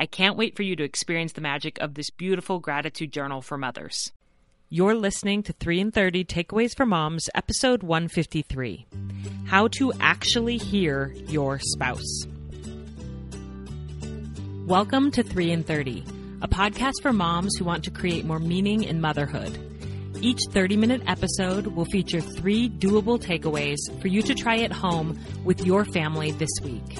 I can't wait for you to experience the magic of this beautiful gratitude journal for mothers. You're listening to 3 in 30 Takeaways for Moms, episode 153 How to Actually Hear Your Spouse. Welcome to 3 in 30, a podcast for moms who want to create more meaning in motherhood. Each 30 minute episode will feature three doable takeaways for you to try at home with your family this week.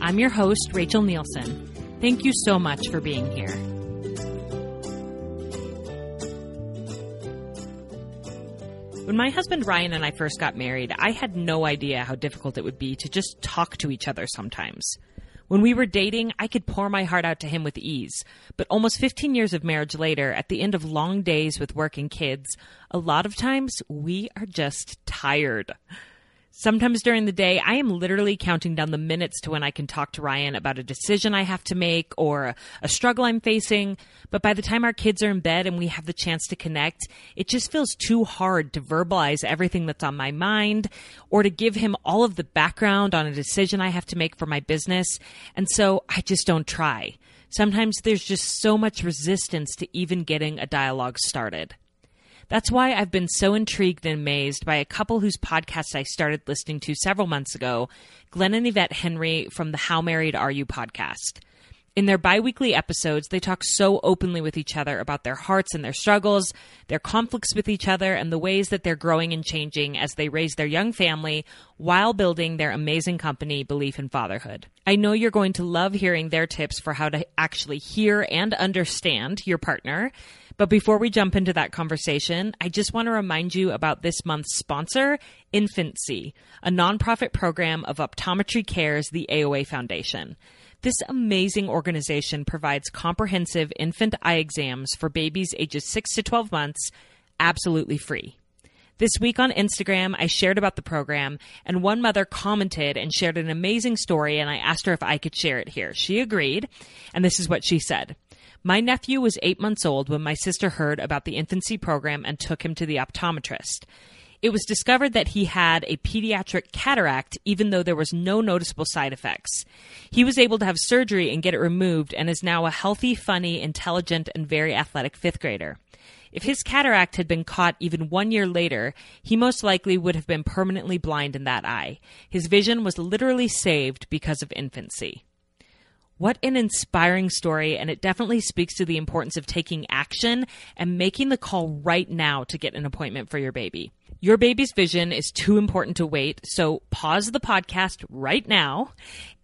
I'm your host, Rachel Nielsen. Thank you so much for being here. When my husband Ryan and I first got married, I had no idea how difficult it would be to just talk to each other sometimes. When we were dating, I could pour my heart out to him with ease. But almost 15 years of marriage later, at the end of long days with working kids, a lot of times we are just tired. Sometimes during the day, I am literally counting down the minutes to when I can talk to Ryan about a decision I have to make or a struggle I'm facing. But by the time our kids are in bed and we have the chance to connect, it just feels too hard to verbalize everything that's on my mind or to give him all of the background on a decision I have to make for my business. And so I just don't try. Sometimes there's just so much resistance to even getting a dialogue started. That's why I've been so intrigued and amazed by a couple whose podcast I started listening to several months ago, Glen and Yvette Henry from the How Married Are You podcast. In their biweekly episodes, they talk so openly with each other about their hearts and their struggles, their conflicts with each other, and the ways that they're growing and changing as they raise their young family while building their amazing company, Beleaf in Fatherhood. I know you're going to love hearing their tips for how to actually hear and understand your partner but before we jump into that conversation, I just want to remind you about this month's sponsor, InfantSEE, a nonprofit program of Optometry Cares, the AOA Foundation. This amazing organization provides comprehensive infant eye exams for babies ages 6 to 12 months absolutely free. This week on Instagram, I shared about the program, and one mother commented and shared an amazing story, and I asked her if I could share it here. She agreed, and this is what she said. My nephew was eight months old when my sister heard about the InfantSEE program and took him to the optometrist. It was discovered that he had a pediatric cataract, even though there was no noticeable side effects. He was able to have surgery and get it removed and is now a healthy, funny, intelligent, and very athletic fifth grader. If his cataract had been caught even one year later, he most likely would have been permanently blind in that eye. His vision was literally saved because of InfantSEE. What an inspiring story, and it definitely speaks to the importance of taking action and making the call right now to get an appointment for your baby. Your baby's vision is too important to wait, so pause the podcast right now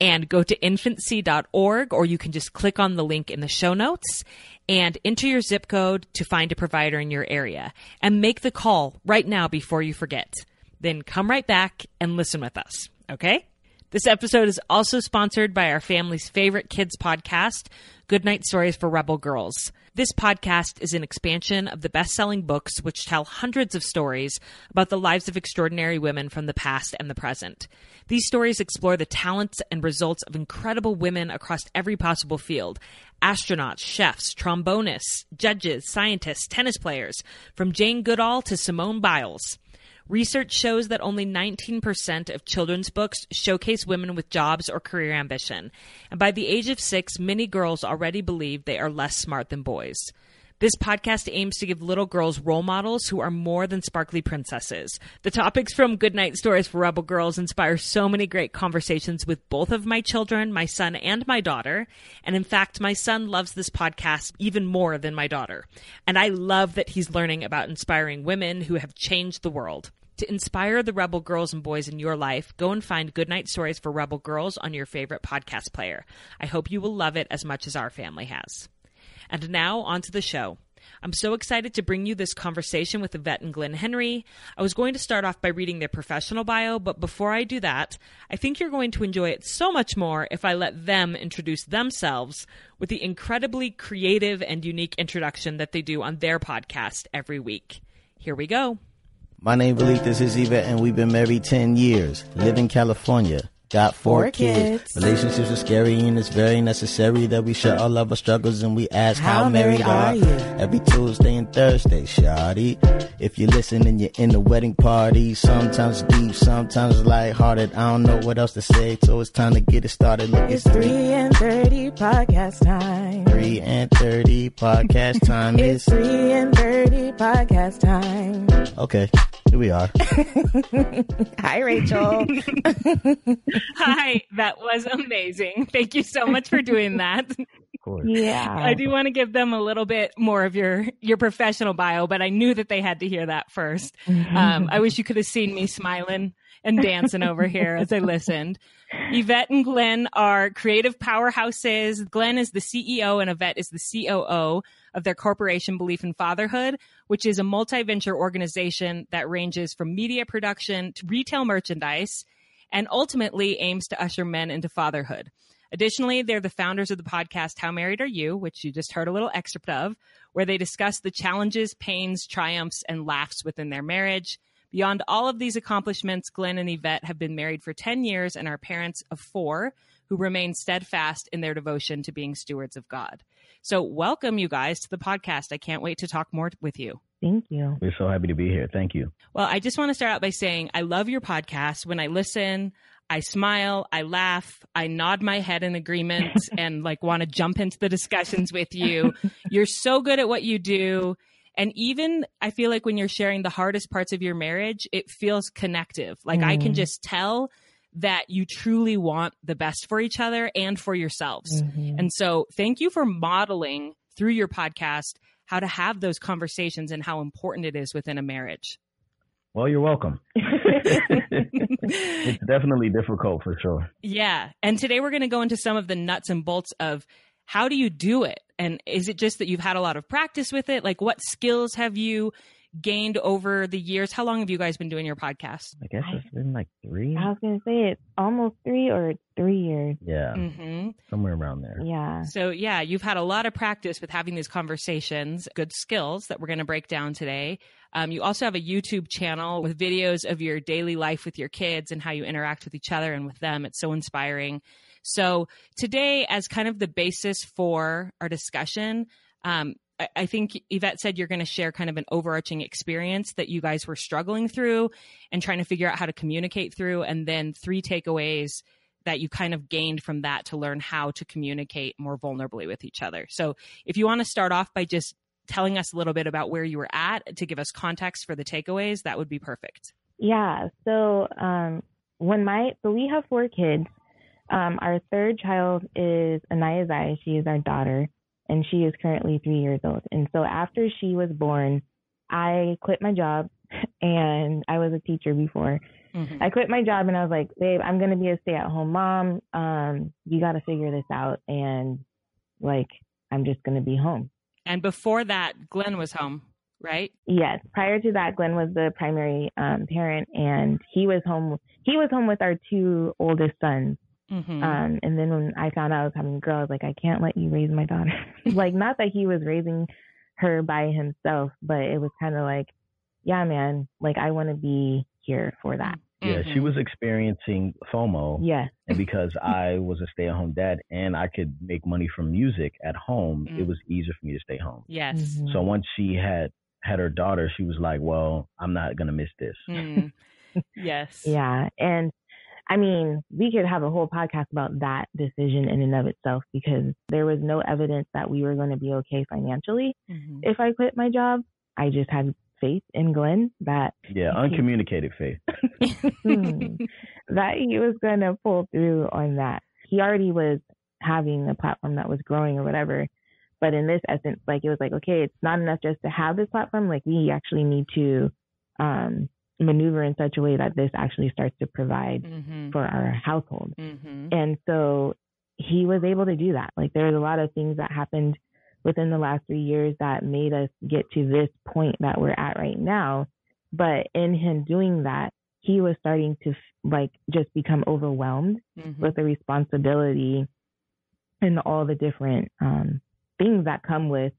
and go to infantsee.org, or you can just click on the link in the show notes and enter your zip code to find a provider in your area and make the call right now before you forget. Then come right back and listen with us, okay? This episode is also sponsored by our family's favorite kids podcast, Goodnight Stories for Rebel Girls. This podcast is an expansion of the best selling books, which tell hundreds of stories about the lives of extraordinary women from the past and the present. These stories explore the talents and results of incredible women across every possible field astronauts, chefs, trombonists, judges, scientists, tennis players, from Jane Goodall to Simone Biles. Research shows that only 19% of children's books showcase women with jobs or career ambition. And by the age of six, many girls already believe they are less smart than boys. This podcast aims to give little girls role models who are more than sparkly princesses. The topics from Goodnight Stories for Rebel Girls inspire so many great conversations with both of my children, my son and my daughter. And in fact, my son loves this podcast even more than my daughter. And I love that he's learning about inspiring women who have changed the world. To inspire the rebel girls and boys in your life, go and find Goodnight Stories for Rebel Girls on your favorite podcast player. I hope you will love it as much as our family has. And now, on to the show. I'm so excited to bring you this conversation with Yvette and Glen Henry. I was going to start off by reading their professional bio, but before I do that, I think you're going to enjoy it so much more if I let them introduce themselves with the incredibly creative and unique introduction that they do on their podcast every week. Here we go. My name is This is Yvette, and we've been married 10 years. Live in California. Got four, Four kids. kids. Relationships are scary, and it's very necessary that we share all of our struggles and we ask how, How married are are you? Every Tuesday and Thursday, shawty. If you listen and you're in the wedding party, sometimes deep, sometimes lighthearted. I don't know what else to say, so it's time to get it started. Look, It's 3 and 30 podcast time. three and thirty podcast time It's is 3 and 30 podcast time. okay. Here we are. Hi, Rachel. Hi, that was amazing. Thank you so much for doing that. Yeah. I do want to give them a little bit more of your your professional bio, but I knew that they had to hear that 1st Um, I wish you could have seen me smiling and dancing over here as I listened. Yvette and Glen are creative powerhouses. Glen is the CEO and Yvette is the COO of their corporation Beleaf in Fatherhood, which is a multi-venture organization that ranges from media production to retail merchandise and ultimately aims to usher men into fatherhood. Additionally, they're the founders of the podcast How Married Are You, which you just heard a little excerpt of, where they discuss the challenges, pains, triumphs, and laughs within their marriage. Beyond all of these accomplishments, Glen and Yvette have been married for 10 years and are parents of four who remain steadfast in their devotion to being stewards of God. So, welcome you guys to the podcast. I can't wait to talk more with you. Thank you. We're so happy to be here. Thank you. Well, I just want to start out by saying I love your podcast. When I listen, I smile, I laugh, I nod my head in agreement and like want to jump into the discussions with you. You're so good at what you do. And even I feel like when you're sharing the hardest parts of your marriage, it feels connective. Like I can Mm. just tell that you truly want the best for each other and for yourselves. Mhm. And so, thank you for modeling through your podcast how to have those conversations and how important it is within a marriage. Well, you're welcome. it's definitely difficult for sure. Yeah. And today we're going to go into some of the nuts and bolts of how do you do it? And is it just that you've had a lot of practice with it? Like, what skills have you gained over the years? How long have you guys been doing your podcast? I guess it's been like three. I was going to say it's almost three or it's three years. Yeah, hmm somewhere around there. Yeah. So, yeah, you've had a lot of practice with having these conversations, good skills that we're going to break down today. Um, you also have a YouTube channel with videos of your daily life with your kids and how you interact with each other and with them. It's so inspiring. So, today, as kind of the basis for our discussion, um, I- think Yvette said you're going to share kind of an overarching experience that you guys were struggling through and trying to figure out how to communicate through, and then three takeaways that you kind of gained from that to learn how to communicate more vulnerably with each other. So, if you want to start off by just telling us a little bit about where you were at to give us context for the takeaways, that would be perfect. Yeah. So, um, when my, so we have four kids. Um, our third child is Anaya Zai. She is our daughter, and she is currently three years old. And so after she was born, I quit my job, and I was a teacher before. Mhm. I quit my job, and I was like, "Babe, I'm gonna be a stay-at-home mom. Um, you got to figure this out, and like, I'm just gonna be home." And before that, Glen was home, right? Yes. Prior to that, Glen was the primary um, parent, and he was home. He was home with our two oldest sons. Mm-hmm. Um, and then when I found out I was having a girl, I was like, I can't let you raise my daughter. like, not that he was raising her by himself, but it was kind of like, yeah, man, like I want to be here for that. Yeah, she Mhm. was experiencing FOMO, Yes. and because I was a stay-at-home dad and I could make money from music at home, Mm. it was easier for me to stay home. Yes. Mhm. So once she had had her daughter, she was like, "Well, I'm not gonna miss this." Mm. yes. Yeah. And I mean, we could have a whole podcast about that decision in and of itself because there was no evidence that we were going to be okay financially Mhm. if I quit my job. I just had faith in Glen that Yeah, uncommunicated faith. hmm, that he was going to pull through on that. He already was having a platform that was growing or whatever. But in this essence, like it was like, okay, it's not enough just to have this platform. Like we actually need to um, maneuver in such a way that this actually starts to provide Mhm. for our household. Mhm. And so he was able to do that. Like there's a lot of things that happened within the last three years that made us get to this point that we're at right now. But in him doing that, he was starting to like just become overwhelmed Mhm. with the responsibility and all the different um, things that come with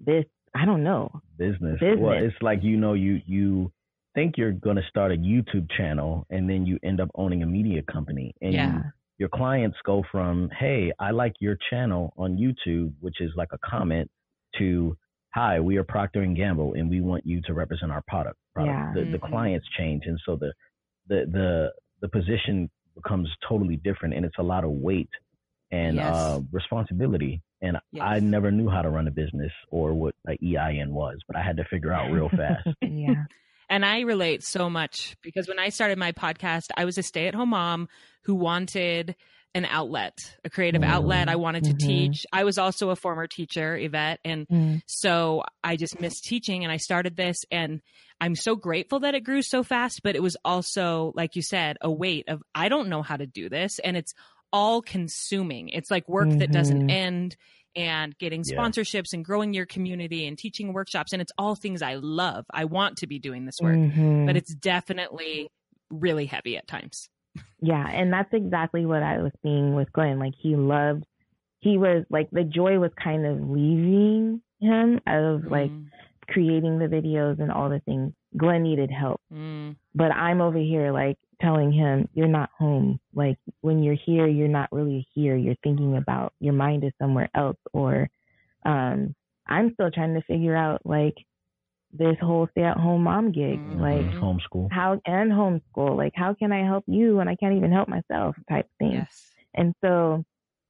this. I don't know. business. Business. Well, it's like you know you you think you're going to start a YouTube channel and then you end up owning a media company and Yeah. you, your clients go from hey I like your channel on YouTube which is like a comment to hi we are Procter and Gamble and we want you to represent our product. product. Yeah. The, the Mhm. clients change and so the the the the position becomes totally different and it's a lot of weight and Yes. uh, responsibility. And I never knew how to run a business or what a EIN was, but I had to figure out real fast. yeah. And I relate so much because when I started my podcast, I was a stay at home mom who wanted an outlet, a creative outlet. I wanted to Mhm. teach. I was also a former teacher, Yvette, and Mm. so I just missed teaching and I started this and I'm so grateful that it grew so fast, but it was also, like you said, a weight of I don't know how to do this and it's all consuming. It's like work that doesn't Mhm. end and getting Yeah. sponsorships and growing your community and teaching workshops and it's all things I love. I want to be doing this work, Mhm. but it's definitely really heavy at times. Yeah, and that's exactly what I was seeing with Glen. Like he loved, he was like the joy was kind of leaving him of like Mm, creating the videos and all the things. Glen needed help, mm, but I'm over here like telling him, "You're not home. Like when you're here, you're not really here. You're thinking about your mind is somewhere else." Or, um, I'm still trying to figure out like this whole stay-at-home mom gig, Mhm. like homeschool. how and homeschool. Like how can I help you when I can't even help myself? Type thing. yes. And so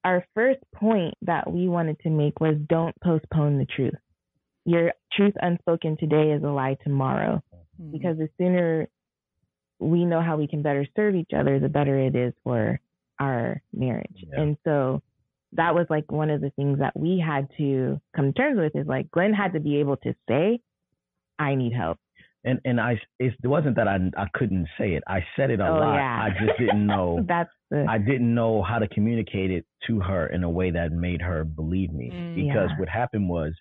our first point that we wanted to make was don't postpone the truth. Your truth unspoken today is a lie tomorrow. Mm, Because the sooner we know how we can better serve each other, the better it is for our marriage. Yeah. And so that was like one of the things that we had to come to terms with is like Glen had to be able to say, I need help. And and I it wasn't that I I couldn't say it. I said it a Oh, lot. yeah. I just didn't know. That's the I didn't know how to communicate it to her in a way that made her believe me. Mm. because Yeah. what happened was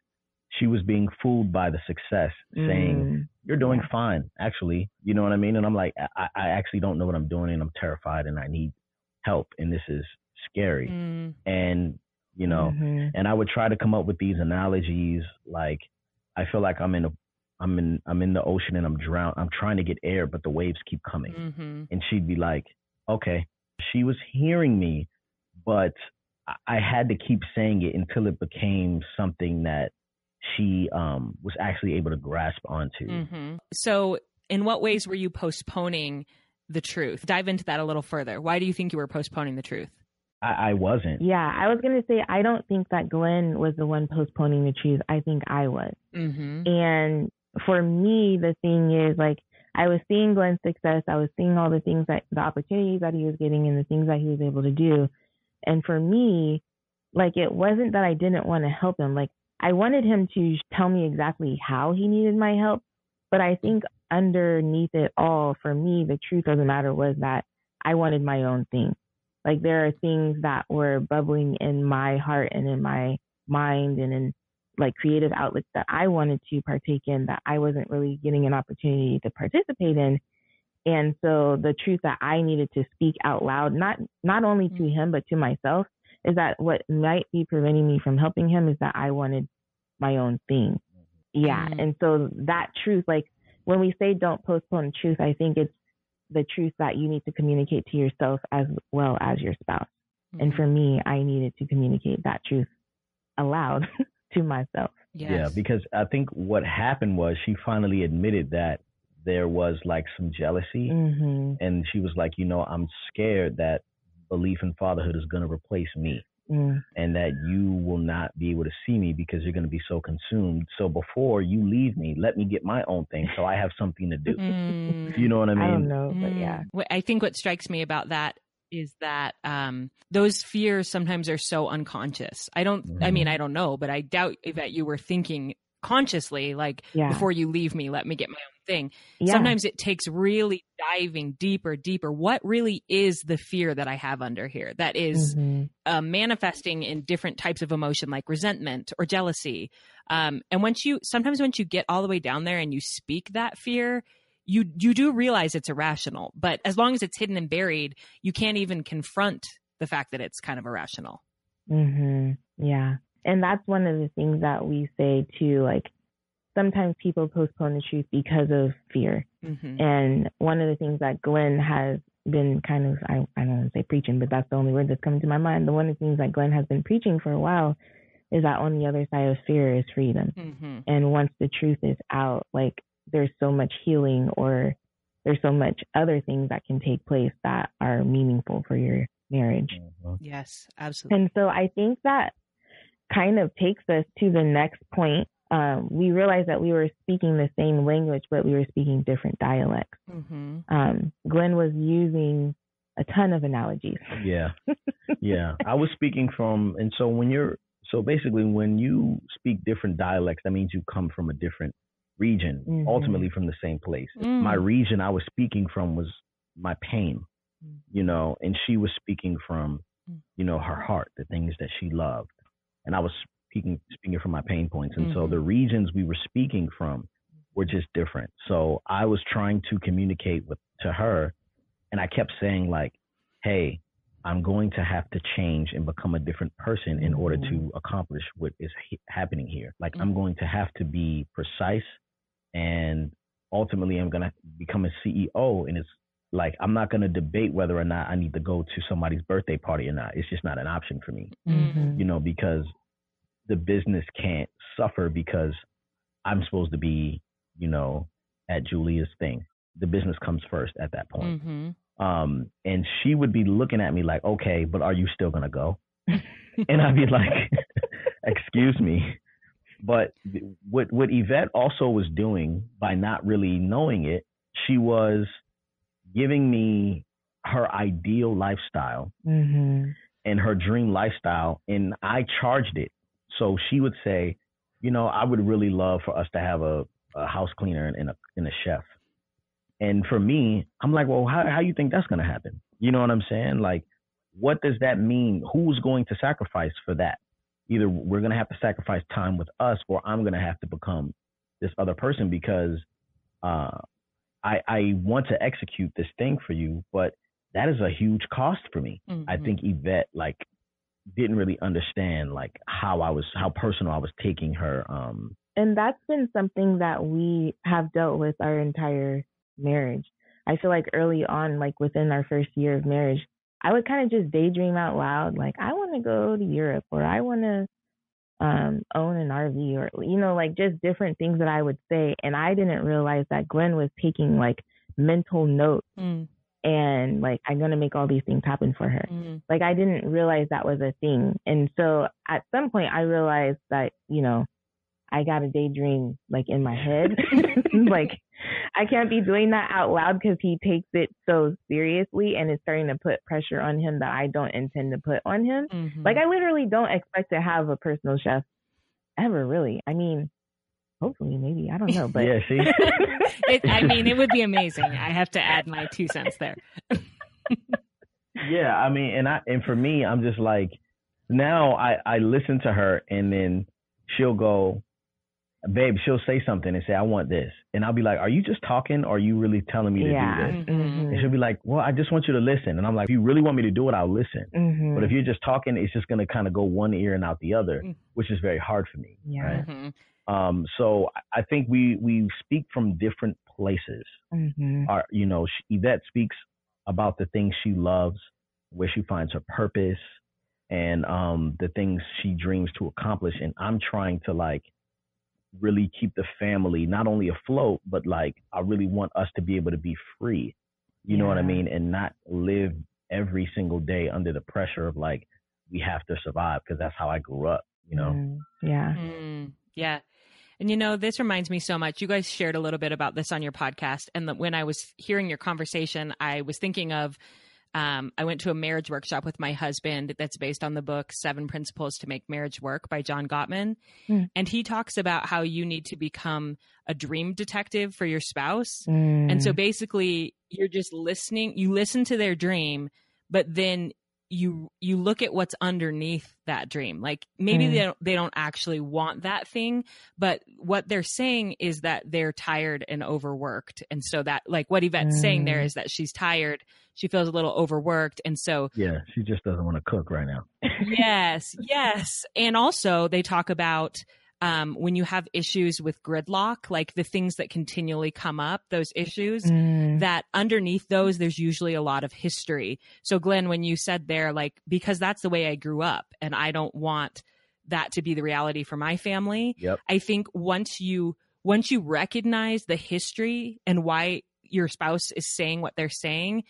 she was being fooled by the success, saying Mm, you're doing fine, actually. You know what I mean? And I'm like, I, I actually don't know what I'm doing, and I'm terrified, and I need help, and this is scary. mm, And you know, mhm. and I would try to come up with these analogies, like I feel like I'm in a, I'm in, I'm in the ocean and I'm drowned. I'm trying to get air, but the waves keep coming. mhm. And she'd be like, okay. She was hearing me, but I had to keep saying it until it became something that she um, was actually able to grasp onto. hmm So, in what ways were you postponing the truth? Dive into that a little further. Why do you think you were postponing the truth? I, I wasn't. Yeah, I was gonna say I don't think that Glen was the one postponing the truth. I think I was. Mm-hmm. And for me, the thing is like I was seeing Glen's success. I was seeing all the things that the opportunities that he was getting and the things that he was able to do. And for me, like it wasn't that I didn't want to help him. Like I wanted him to tell me exactly how he needed my help. But I think underneath it all, for me, the truth of the matter was that I wanted my own thing. Like there are things that were bubbling in my heart and in my mind and in like creative outlets that I wanted to partake in that I wasn't really getting an opportunity to participate in. And so the truth that I needed to speak out loud, not not only to mm. him but to myself, is that what might be preventing me from helping him is that I wanted my own thing. Yeah. Mm. And so that truth, like when we say don't postpone truth, I think it's the truth that you need to communicate to yourself as well as your spouse. And for me, I needed to communicate that truth aloud to myself. yes. Yeah, because I think what happened was she finally admitted that there was like some jealousy, Mhm. and she was like, you know, I'm scared that Beleaf in fatherhood is going to replace me, Mm. and that you will not be able to see me because you're going to be so consumed. So before you leave me, let me get my own thing, so I have something to do. Mm. You know what I mean? I don't know, but yeah. Mm. I think what strikes me about that is that um, those fears sometimes are so unconscious. I don't. I Mhm. mean, I don't know, but I doubt that you were thinking consciously, like Yeah. before you leave me, let me get my own thing. Yeah. Sometimes it takes really diving deeper, deeper. What really is the fear that I have under here that is Mhm. uh, manifesting in different types of emotion like resentment or jealousy um, and once you sometimes once you get all the way down there and you speak that fear you you do realize it's irrational but as long as it's hidden and buried you can't even confront the fact that it's kind of irrational Mhm. Yeah. And that's one of the things that we say too like sometimes people postpone the truth because of fear. mm-hmm. And one of the things that Glen has been kind of I, I don't want to say preaching, but that's the only word that's coming to my mind. The one of the things that Glen has been preaching for a while is that on the other side of fear is freedom. Mm-hmm. And once the truth is out, like there's so much healing or there's so much other things that can take place that are meaningful for your marriage. Yes absolutely And so I think that kind of takes us to the next point. Um, we realized that we were speaking the same language, but we were speaking different dialects. mm-hmm. Um, Glen was using a ton of analogies. Yeah. yeah. I was speaking from, and so when you're, so basically when you speak different dialects, that means you come from a different region, Mhm. ultimately from the same place. Mm. My region I was speaking from was my pain, you know, and she was speaking from, Mm. you know, her heart, the things that she loved. And I was speaking, speaking from my pain points. And so Mhm. the regions we were speaking from were just different. So I was trying to communicate with, to her and I kept saying like, Hey, I'm going to have to change and become a different person in order to accomplish what is he- happening here. Like I'm going to have to be precise and ultimately I'm going to become a CEO and it's like I'm not going to debate whether or not I need to go to somebody's birthday party or not. It's just not an option for me, Mm-hmm. you know, because the business can't suffer because I'm supposed to be, you know, at Julia's thing. The business comes first at that point. Mm-hmm. Um, and she would be looking at me like, okay, but are you still gonna go? and I'd be like, excuse me. But what what Yvette also was doing by not really knowing it, she was giving me her ideal lifestyle Mm-hmm. and her dream lifestyle, and I charged it. So she would say, you know, I would really love for us to have a, a house cleaner and, and a and a chef. And for me, I'm like, well, how how you think that's gonna happen? You know what I'm saying? Like, what does that mean? Who's going to sacrifice for that? Either we're gonna have to sacrifice time with us, or I'm gonna have to become this other person because uh, I I want to execute this thing for you, but that is a huge cost for me. I Mm-hmm. think Yvette like didn't really understand like how I was how personal I was taking her um And that's been something that we have dealt with our entire marriage. I feel like early on, like within our first year of marriage, I would kind of just daydream out loud, like I want to go to Europe or I want to um, own an RV or you know, like just different things that I would say. And I didn't realize that Glenn was taking like mental notes Mm-hmm. and like I'm gonna make all these things happen for her. Mm-hmm. Like I didn't realize that was a thing. And so at some point I realized that, you know, I got a daydream like in my head. like I can't be doing that out loud because he takes it so seriously and it's starting to put pressure on him that I don't intend to put on him. Mm-hmm. Like I literally don't expect to have a personal chef ever really. I mean, hopefully maybe, I don't know, but yeah, see? it, I mean, it would be amazing. I have to add my two cents there. yeah, I mean and I and for me I'm just like now I I listen to her and then she'll go babe she'll say something and say I want this and I'll be like are you just talking or are you really telling me to yeah. do this? Mhm. And she'll be like, "Well, I just want you to listen." And I'm like, "If you really want me to do it, I'll listen." hmm But if you're just talking, it's just gonna kind of go one ear and out the other, Mm. which is very hard for me. yeah. Right. Mhm. Um, so I- I think we we speak from different places. hmm Our, you know, sh- Yvette speaks about the things she loves, where she finds her purpose, and um, the things she dreams to accomplish. And I'm trying to like really keep the family not only afloat, but like I really want us to be able to be free. You know what I mean? And not live every single day under the pressure of like we have to survive because that's how I grew up. You know? Mm, yeah. Mm, yeah. And you know, this reminds me so much. You guys shared a little bit about this on your podcast. And that when I was hearing your conversation, I was thinking of um, I went to a marriage workshop with my husband that's based on the book Seven Principles to Make Marriage Work by John Gottman. Hmm. And he talks about how you need to become a dream detective for your spouse. Mm, And so basically, you're just listening, you listen to their dream, but then you you look at what's underneath that dream like maybe Mm. they don't they don't actually want that thing but what they're saying is that they're tired and overworked and so that like what Yvette's saying there Mm. that she's tired she feels a little overworked and so Yeah, she just doesn't want to cook right now. yes yes and also they talk about um, when you have issues with gridlock like the things that continually come up those issues mm, that underneath those there's usually a lot of history. So glen when you said there like because that's the way i grew up and i don't want that to be the reality for my family Yep. i think once you once you recognize the history and why your spouse is saying what they're saying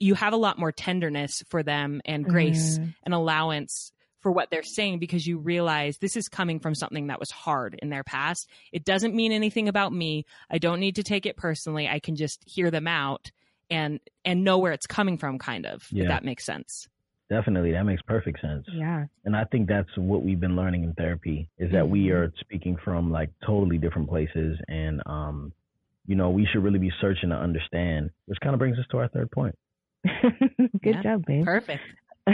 you have a lot more tenderness for them and grace mm, and allowance for what they're saying because you realize this is coming from something that was hard in their past. It doesn't mean anything about me. I don't need to take it personally. I can just hear them out and and know where it's coming from kind of. Yeah. If that makes sense. Definitely, that makes perfect sense. yeah. And I think that's what we've been learning in therapy is that we Mhm. are speaking from like totally different places and um you know, we should really be searching to understand, which kind of brings us to our third point. Good Yeah. job, babe. Perfect.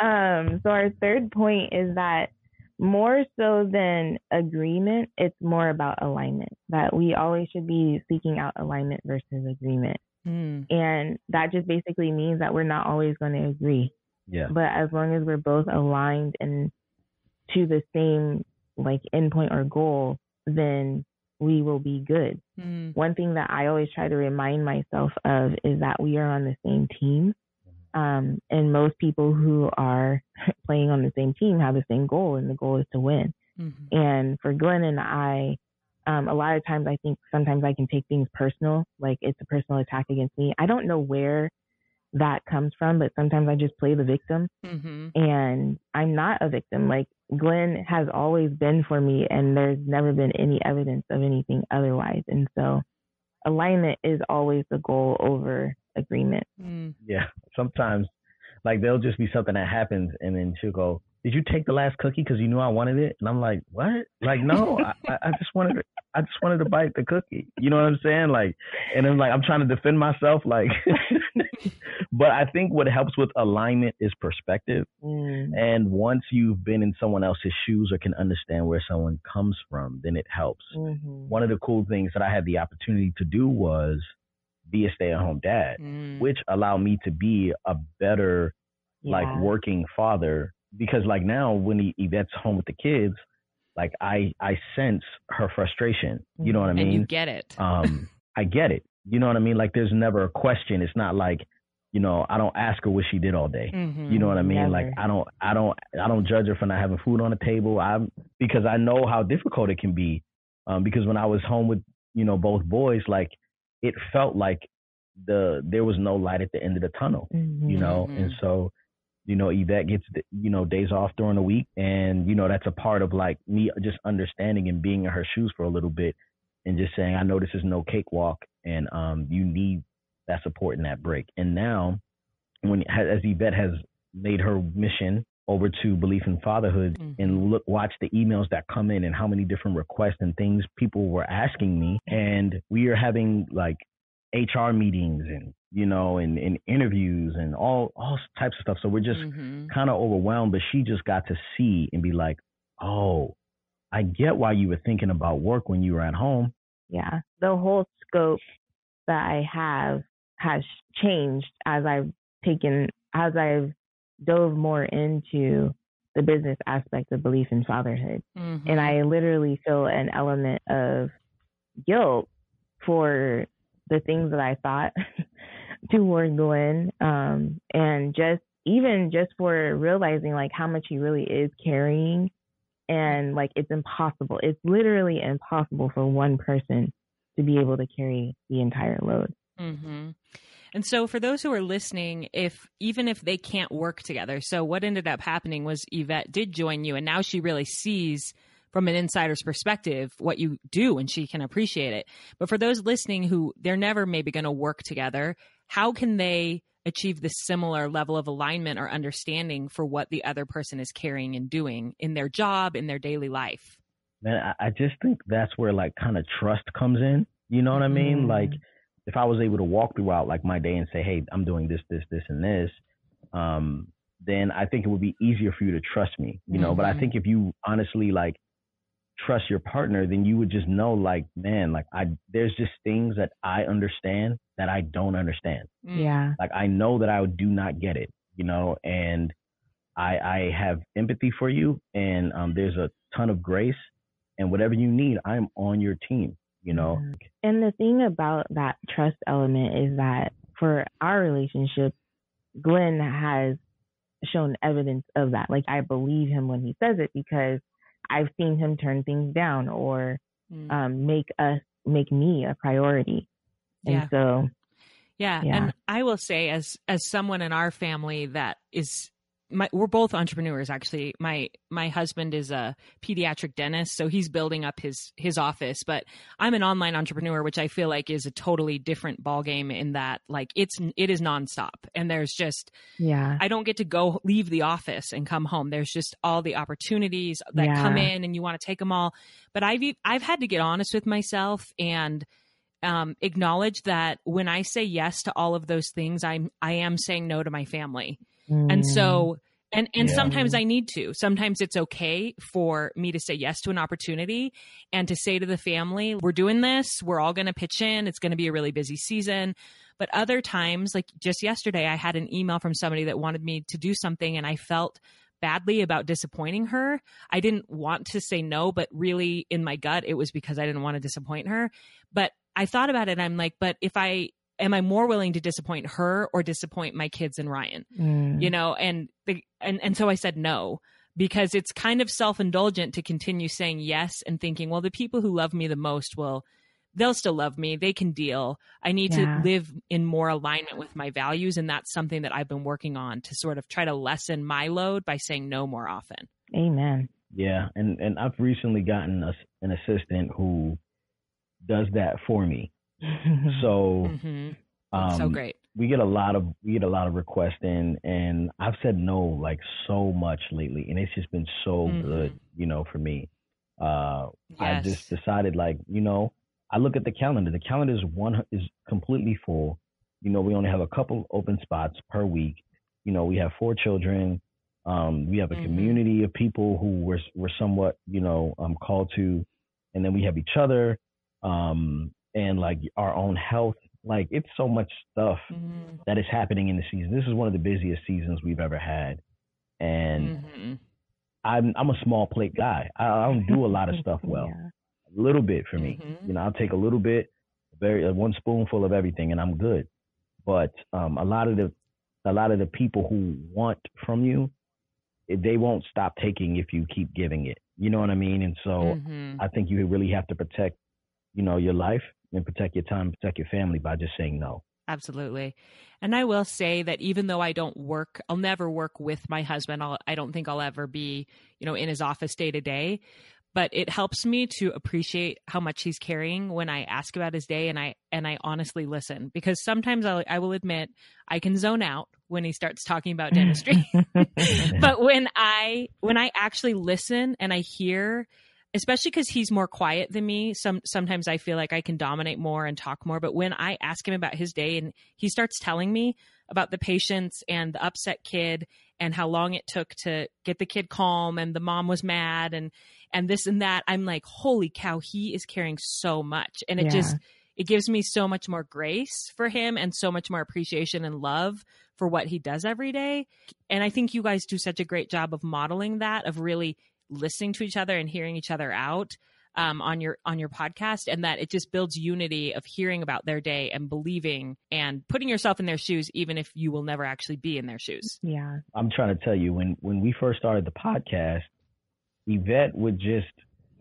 um, so our third point is that more so than agreement, it's more about alignment. That we always should be seeking out alignment versus agreement. Mm. And that just basically means that we're not always going to agree. Yeah. But as long as we're both aligned and to the same like endpoint or goal, then we will be good. Mm. One thing that I always try to remind myself of is that we are on the same team. Um, and most people who are playing on the same team have the same goal, and the goal is to win. Mhm. And for Glen and I, um, a lot of times I think sometimes I can take things personal, like it's a personal attack against me. I don't know where that comes from, but sometimes I just play the victim Mhm. and I'm not a victim. Like Glen has always been for me, and there's never been any evidence of anything otherwise. And so, alignment is always the goal over agreement. Mm. Yeah. Sometimes like there'll just be something that happens and then she'll go, Did you take the last cookie because you knew I wanted it? And I'm like, What? Like, no, I, I I just wanted I just wanted to bite the cookie. You know what I'm saying? Like and then like I'm trying to defend myself, like but I think what helps with alignment is perspective. Mm, And once you've been in someone else's shoes or can understand where someone comes from, then it helps. mhm. One of the cool things that I had the opportunity to do was be a stay at home dad, Mm. which allowed me to be a better like working father because like now when he, Yvette's home with the kids, like I I sense her frustration. You know what I mean? and mean? you get it. um I get it. You know what I mean? Like there's never a question. It's not like, you know, I don't ask her what she did all day. Mhm. You know what I mean? Never. Like I don't I don't I don't judge her for not having food on the table. I'm because I know how difficult it can be. Um because when I was home with, you know, both boys, like it felt like the there was no light at the end of the tunnel, Mhm. you know? And so, you know, Yvette gets you know, days off during the week and you know, that's a part of like me just understanding and being in her shoes for a little bit and just saying, I know this is no cakewalk and um you need that support and that break. And now when as Yvette has made her mission over to Beleaf in fatherhood Mhm. and look watch the emails that come in and how many different requests and things people were asking me and we are having like HR meetings and you know and, and interviews and all all types of stuff so we're just Mhm. kind of overwhelmed but she just got to see and be like oh I get why you were thinking about work when you were at home yeah, the whole scope that I have has changed as I've taken, as I've dove more into the business aspect of Beleaf in fatherhood. Mhm. And I literally feel an element of guilt for the things that I thought toward Glen. Um, and just even just for realizing like how much he really is carrying And like it's impossible. It's literally impossible for one person to be able to carry the entire load. Mm-hmm. And so, for those who are listening, if even if they can't work together, so what ended up happening was Yvette did join you, and now she really sees from an insider's perspective what you do, and she can appreciate it. But for those listening who they're never maybe going to work together, how can they achieve this similar level of alignment or understanding for what the other person is carrying and doing in their job, in their daily life? Man, I, I just think that's where like kind of trust comes in. You know what I mean? Mm. Like if I was able to walk throughout like my day and say, "Hey, I'm doing this, this, this, and this," um, then I think it would be easier for you to trust me. You know, but I Mhm. think if you honestly like trust your partner, then you would just know, like, man, like I there's just things that I understand that I don't understand. Mm. Yeah. Like I know that I do not get it. You know, and I I have empathy for you, and um, there's a ton of grace, and whatever you need, I'm on your team. You know. And the thing about that trust element is that for our relationship, Glen has shown evidence of that. Like I believe him when he says it because I've seen him turn things down or Mm. um, make us make me a priority. And Yeah. so Yeah, Yeah. and I will say, as as someone in our family that is, my, we're both entrepreneurs. Actually, my my husband is a pediatric dentist, so he's building up his his office. But I'm an online entrepreneur, which I feel like is a totally different ballgame in that, like, it's it is nonstop, and there's just yeah. I don't get to go leave the office and come home. There's just all the opportunities that come in and you want to take them all. But I've i've had to get honest with myself and um, acknowledge that when I say yes to all of those things, I'm I am saying no to my family. And Mm. so and and Yeah. sometimes I need to. Sometimes it's okay for me to say yes to an opportunity and to say to the family, we're doing this, we're all going to pitch in, it's going to be a really busy season. But other times, like just yesterday, I had an email from somebody that wanted me to do something and I felt badly about disappointing her. I didn't want to say no, but really in my gut, it was because I didn't want to disappoint her. But I thought about it and I'm like, but if I am I more willing to disappoint her or disappoint my kids and Ryan? Mm. you know and the and and so i said no because it's kind of self-indulgent to continue saying yes and thinking well the people who love me the most will they'll still love me they can deal i need Yeah. to live in more alignment with my values and that's something that i've been working on to sort of try to lessen my load by saying no more often Amen. Yeah, and and I've recently gotten a, an assistant who does that for me. So hmm um, so great we get a lot of we get a lot of requests in, and I've said no like so much lately, and it's just been so Mhm. good, you know, for me. Uh, I just decided like you know I look at the calendar. The calendar is one is completely full. You know, we only have a couple open spots per week. You know, we have four children. Um, we have a Mhm. community of people who we're we're somewhat you know um, called to, and then we have each other, um, and like our own health. Like it's so much stuff Mhm. that is happening in the season. This is one of the busiest seasons we've ever had, and Mhm. I'm I'm a small plate guy. I, I don't do a lot of stuff well. Yeah. A little bit for me, Mhm. you know. I'll take a little bit, very one spoonful of everything, and I'm good. But um, a lot of the a lot of the people who want from you, eh, they won't stop taking if you keep giving it. You know what I mean? And so Mhm. I think you really have to protect, you know, your life and protect your time, protect your family by just saying no. Absolutely. And I will say that even though I don't work, I'll never work with my husband. I'll, I don't think I'll ever be, you know, in his office day to day. But it helps me to appreciate how much he's carrying when I ask about his day and I and I honestly listen because sometimes I'll, I will admit I can zone out when he starts talking about dentistry. but when I when I actually listen and I hear, especially because he's more quiet than me, some sometimes I feel like I can dominate more and talk more. But when I ask him about his day and he starts telling me about the patients and the upset kid and how long it took to get the kid calm and the mom was mad and and this and that, I'm like, holy cow, he is caring so much, and it Yeah. just it gives me so much more grace for him and so much more appreciation and love for what he does every day. And I think you guys do such a great job of modeling that, of really listening to each other and hearing each other out um, on your on your podcast, and that it just builds unity of hearing about their day and believing and putting yourself in their shoes, even if you will never actually be in their shoes. yeah. I'm trying to tell you when when we first started the podcast, Yvette would just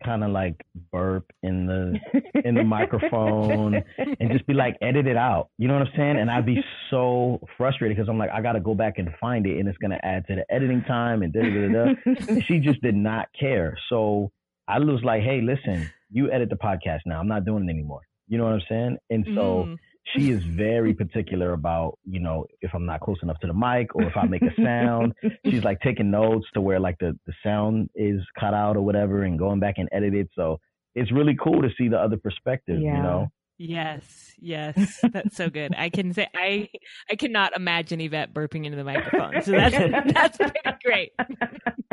kind of like burp in the in the microphone and just be like edit it out. You know what i'm saying? And i'd be so frustrated because i'm like i gotta go back and find it and it's gonna add to the editing time and da da da da she just did not care. So i was like hey listen you edit the podcast now. I'm not doing it anymore. You know what i'm saying? And so mm she is very particular about, you know, if I'm not close enough to the mic or if I make a sound. She's like taking notes to where like the, the sound is cut out or whatever and going back and edit it. So it's really cool to see the other perspective, yeah. you know? Yes, yes, that's so good. I can say I I cannot imagine Yvette burping into the microphone. So that's that's pretty great.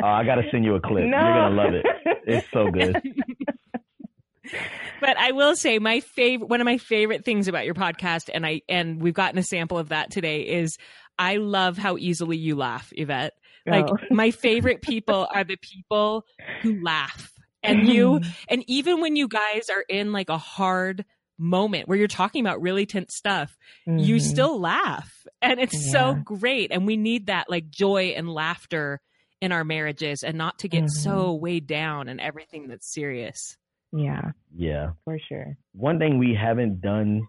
Oh, I got to send you a clip. No. You're gonna love it. It's so good but I will say my favorite one of my favorite things about your podcast and I and we've gotten a sample of that today is I love how easily you laugh, Yvette. Like oh. my favorite people are the people who laugh. And you and even when you guys are in like a hard moment where you're talking about really tense stuff, mm-hmm. you still laugh. And it's yeah. so great. And we need that like joy and laughter in our marriages and not to get mm-hmm. so weighed down and everything that's serious. Yeah. Yeah. For sure. One thing we haven't done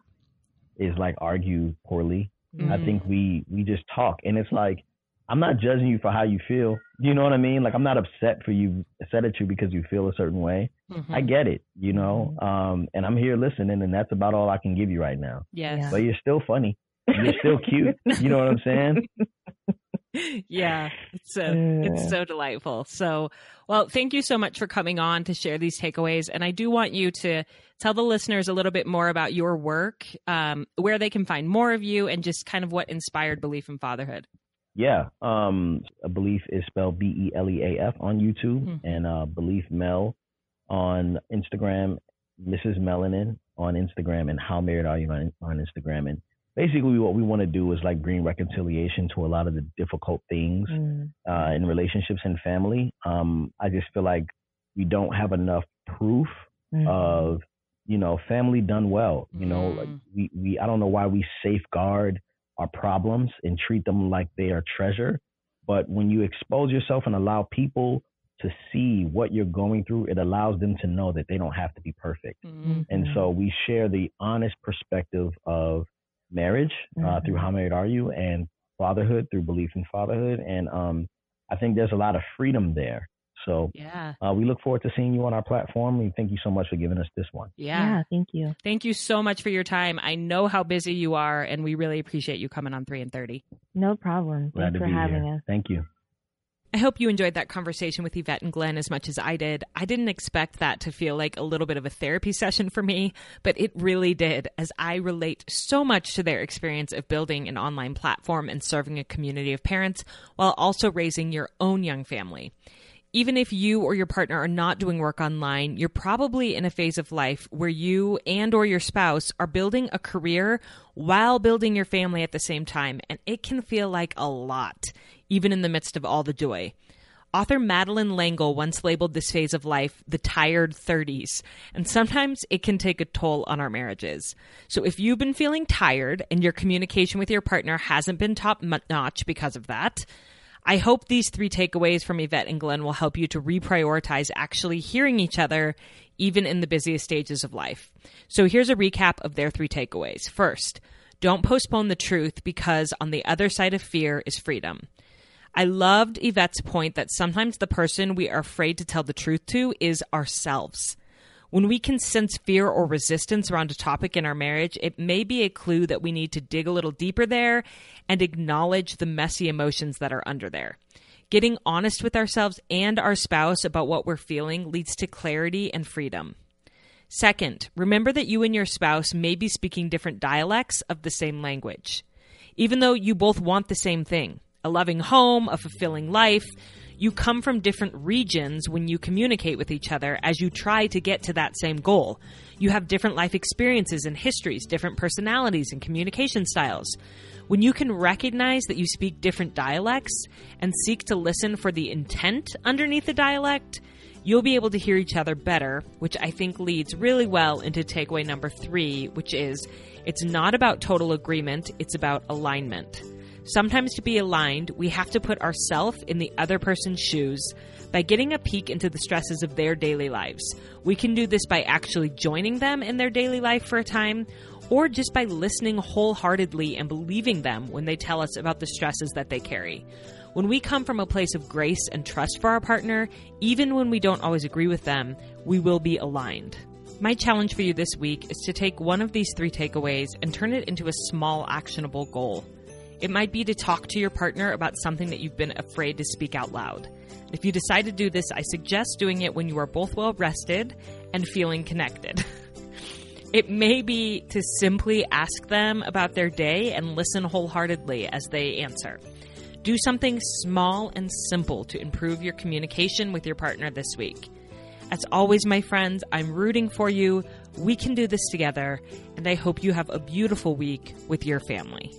is like argue poorly. Mm-hmm. I think we we just talk and it's like I'm not judging you for how you feel. You know what I mean? Like I'm not upset for you upset at you because you feel a certain way. Mm-hmm. I get it, you know. Mm-hmm. Um and I'm here listening and that's about all I can give you right now. Yes. But you're still funny. You're still cute. You know what I'm saying? yeah, it's so it's so delightful. So, well, thank you so much for coming on to share these takeaways. And I do want you to tell the listeners a little bit more about your work, um, where they can find more of you, and just kind of what inspired Beleaf in Fatherhood. Yeah, um, Beleaf is spelled B E L E A F on YouTube, mm-hmm. and uh, Beleaf Mel on Instagram, Mrs. Melanin on Instagram, and How Married Are You on, on Instagram, and basically what we want to do is like bring reconciliation to a lot of the difficult things mm. uh, in relationships and family. Um, I just feel like we don't have enough proof mm. of you know family done well. You know, like mm. we we I don't know why we safeguard our problems and treat them like they are treasure, but when you expose yourself and allow people to see what you're going through, it allows them to know that they don't have to be perfect. Mm-hmm. And so we share the honest perspective of marriage uh, mm-hmm. through How Married Are You and fatherhood through Beleaf in Fatherhood. And um, I think there's a lot of freedom there. So yeah, uh, we look forward to seeing you on our platform. And thank you so much for giving us this one. Yeah. yeah, thank you. Thank you so much for your time. I know how busy you are, and we really appreciate you coming on three in thirty. No problem. Glad Thanks for having here. us. Thank you. I hope you enjoyed that conversation with Yvette and Glen as much as I did. I didn't expect that to feel like a little bit of a therapy session for me, but it really did, as I relate so much to their experience of building an online platform and serving a community of parents while also raising your own young family. Even if you or your partner are not doing work online, you're probably in a phase of life where you and or your spouse are building a career while building your family at the same time, and it can feel like a lot even in the midst of all the joy. Author Madeleine L'Engle once labeled this phase of life the tired 30s, and sometimes it can take a toll on our marriages. So if you've been feeling tired and your communication with your partner hasn't been top notch because of that, I hope these three takeaways from Yvette and Glen will help you to reprioritize actually hearing each other, even in the busiest stages of life. So here's a recap of their three takeaways. First, don't postpone the truth because on the other side of fear is freedom. I loved Yvette's point that sometimes the person we are afraid to tell the truth to is ourselves. When we can sense fear or resistance around a topic in our marriage, it may be a clue that we need to dig a little deeper there and acknowledge the messy emotions that are under there. Getting honest with ourselves and our spouse about what we're feeling leads to clarity and freedom. Second, remember that you and your spouse may be speaking different dialects of the same language, even though you both want the same thing a loving home, a fulfilling life. You come from different regions when you communicate with each other as you try to get to that same goal. You have different life experiences and histories, different personalities and communication styles. When you can recognize that you speak different dialects and seek to listen for the intent underneath the dialect, you'll be able to hear each other better, which I think leads really well into takeaway number three, which is it's not about total agreement, it's about alignment. Sometimes to be aligned, we have to put ourselves in the other person's shoes by getting a peek into the stresses of their daily lives. We can do this by actually joining them in their daily life for a time, or just by listening wholeheartedly and believing them when they tell us about the stresses that they carry. When we come from a place of grace and trust for our partner, even when we don't always agree with them, we will be aligned. My challenge for you this week is to take one of these three takeaways and turn it into a small, actionable goal. It might be to talk to your partner about something that you've been afraid to speak out loud. If you decide to do this, I suggest doing it when you are both well rested and feeling connected. it may be to simply ask them about their day and listen wholeheartedly as they answer. Do something small and simple to improve your communication with your partner this week. As always, my friends, I'm rooting for you. We can do this together, and I hope you have a beautiful week with your family.